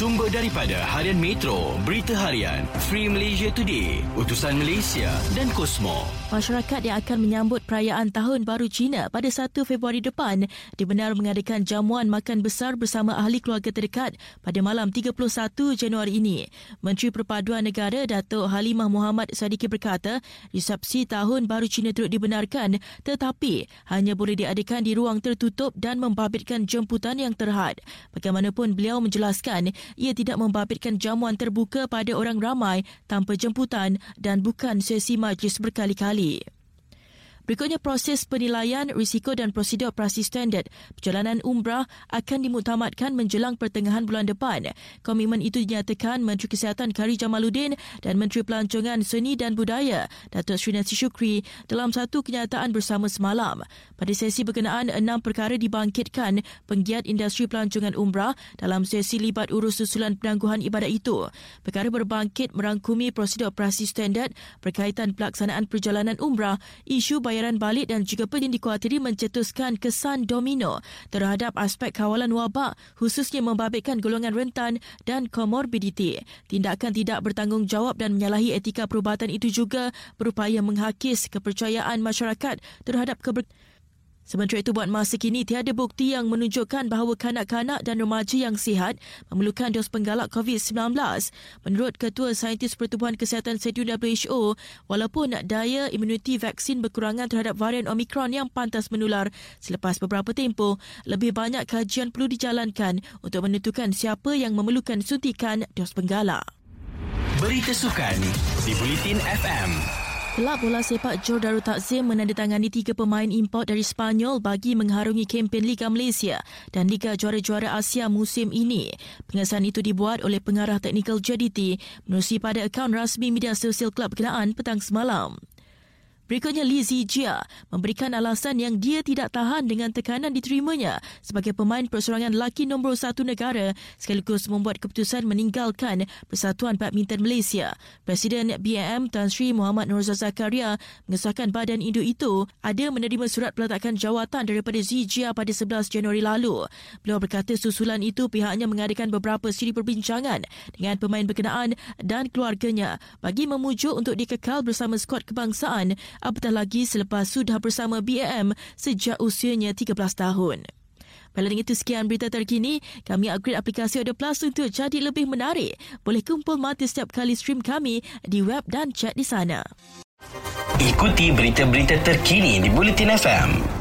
Sumber daripada Harian Metro, Berita Harian, Free Malaysia Today, Utusan Malaysia dan Kosmo. Masyarakat yang akan menyambut perayaan Tahun Baru Cina pada 1 Februari depan dibenar mengadakan jamuan makan besar bersama ahli keluarga terdekat pada malam 31 Januari ini. Menteri Perpaduan Negara Datuk Halimah Muhammad Sadiqi berkata, resepsi Tahun Baru Cina turut dibenarkan tetapi hanya boleh diadakan di ruang tertutup dan membabitkan jemputan yang terhad. Bagaimanapun beliau menjelaskan ia tidak membabitkan jamuan terbuka pada orang ramai tanpa jemputan dan bukan sesi majlis berkali-kali. Berikutnya proses penilaian risiko dan prosedur operasi standard perjalanan umrah akan dimuktamadkan menjelang pertengahan bulan depan. Komitmen itu dinyatakan Menteri Kesihatan Kari Jamaluddin dan Menteri Pelancongan Seni dan Budaya Datuk Sri Nancy Shukri dalam satu kenyataan bersama semalam. Pada sesi berkenaan, enam perkara dibangkitkan penggiat industri pelancongan umrah dalam sesi libat urus susulan penangguhan ibadat itu. Perkara berbangkit merangkumi prosedur operasi standard berkaitan pelaksanaan perjalanan umrah, isu bayar pembayaran balik dan juga penyelidikan dikuatiri mencetuskan kesan domino terhadap aspek kawalan wabak khususnya membabitkan golongan rentan dan komorbiditi. Tindakan tidak bertanggungjawab dan menyalahi etika perubatan itu juga berupaya menghakis kepercayaan masyarakat terhadap keberkaitan Sementara itu, buat masa kini, tiada bukti yang menunjukkan bahawa kanak-kanak dan remaja yang sihat memerlukan dos penggalak COVID-19. Menurut Ketua Saintis Pertubuhan Kesihatan Sedunia WHO, walaupun daya imuniti vaksin berkurangan terhadap varian Omicron yang pantas menular selepas beberapa tempoh, lebih banyak kajian perlu dijalankan untuk menentukan siapa yang memerlukan suntikan dos penggalak. Berita Sukan di Bulletin FM. Kelab bola sepak Jor Darul Takzim menandatangani tiga pemain import dari Spanyol bagi mengharungi kempen Liga Malaysia dan Liga Juara-Juara Asia musim ini. Pengesahan itu dibuat oleh pengarah teknikal JDT menerusi pada akaun rasmi media sosial kelab berkenaan petang semalam. Berikutnya Li Zijia memberikan alasan yang dia tidak tahan dengan tekanan diterimanya sebagai pemain perseorangan lelaki nombor satu negara sekaligus membuat keputusan meninggalkan Persatuan Badminton Malaysia. Presiden BAM Tan Sri Muhammad Nurza Zakaria mengesahkan badan induk itu ada menerima surat peletakan jawatan daripada Zijia pada 11 Januari lalu. Beliau berkata susulan itu pihaknya mengadakan beberapa siri perbincangan dengan pemain berkenaan dan keluarganya bagi memujuk untuk dikekal bersama skuad kebangsaan apatah lagi selepas sudah bersama BAM sejak usianya 13 tahun. Pada dengan itu sekian berita terkini, kami upgrade aplikasi Audio Plus untuk jadi lebih menarik. Boleh kumpul mati setiap kali stream kami di web dan chat di sana. Ikuti berita-berita terkini di Bulletin FM.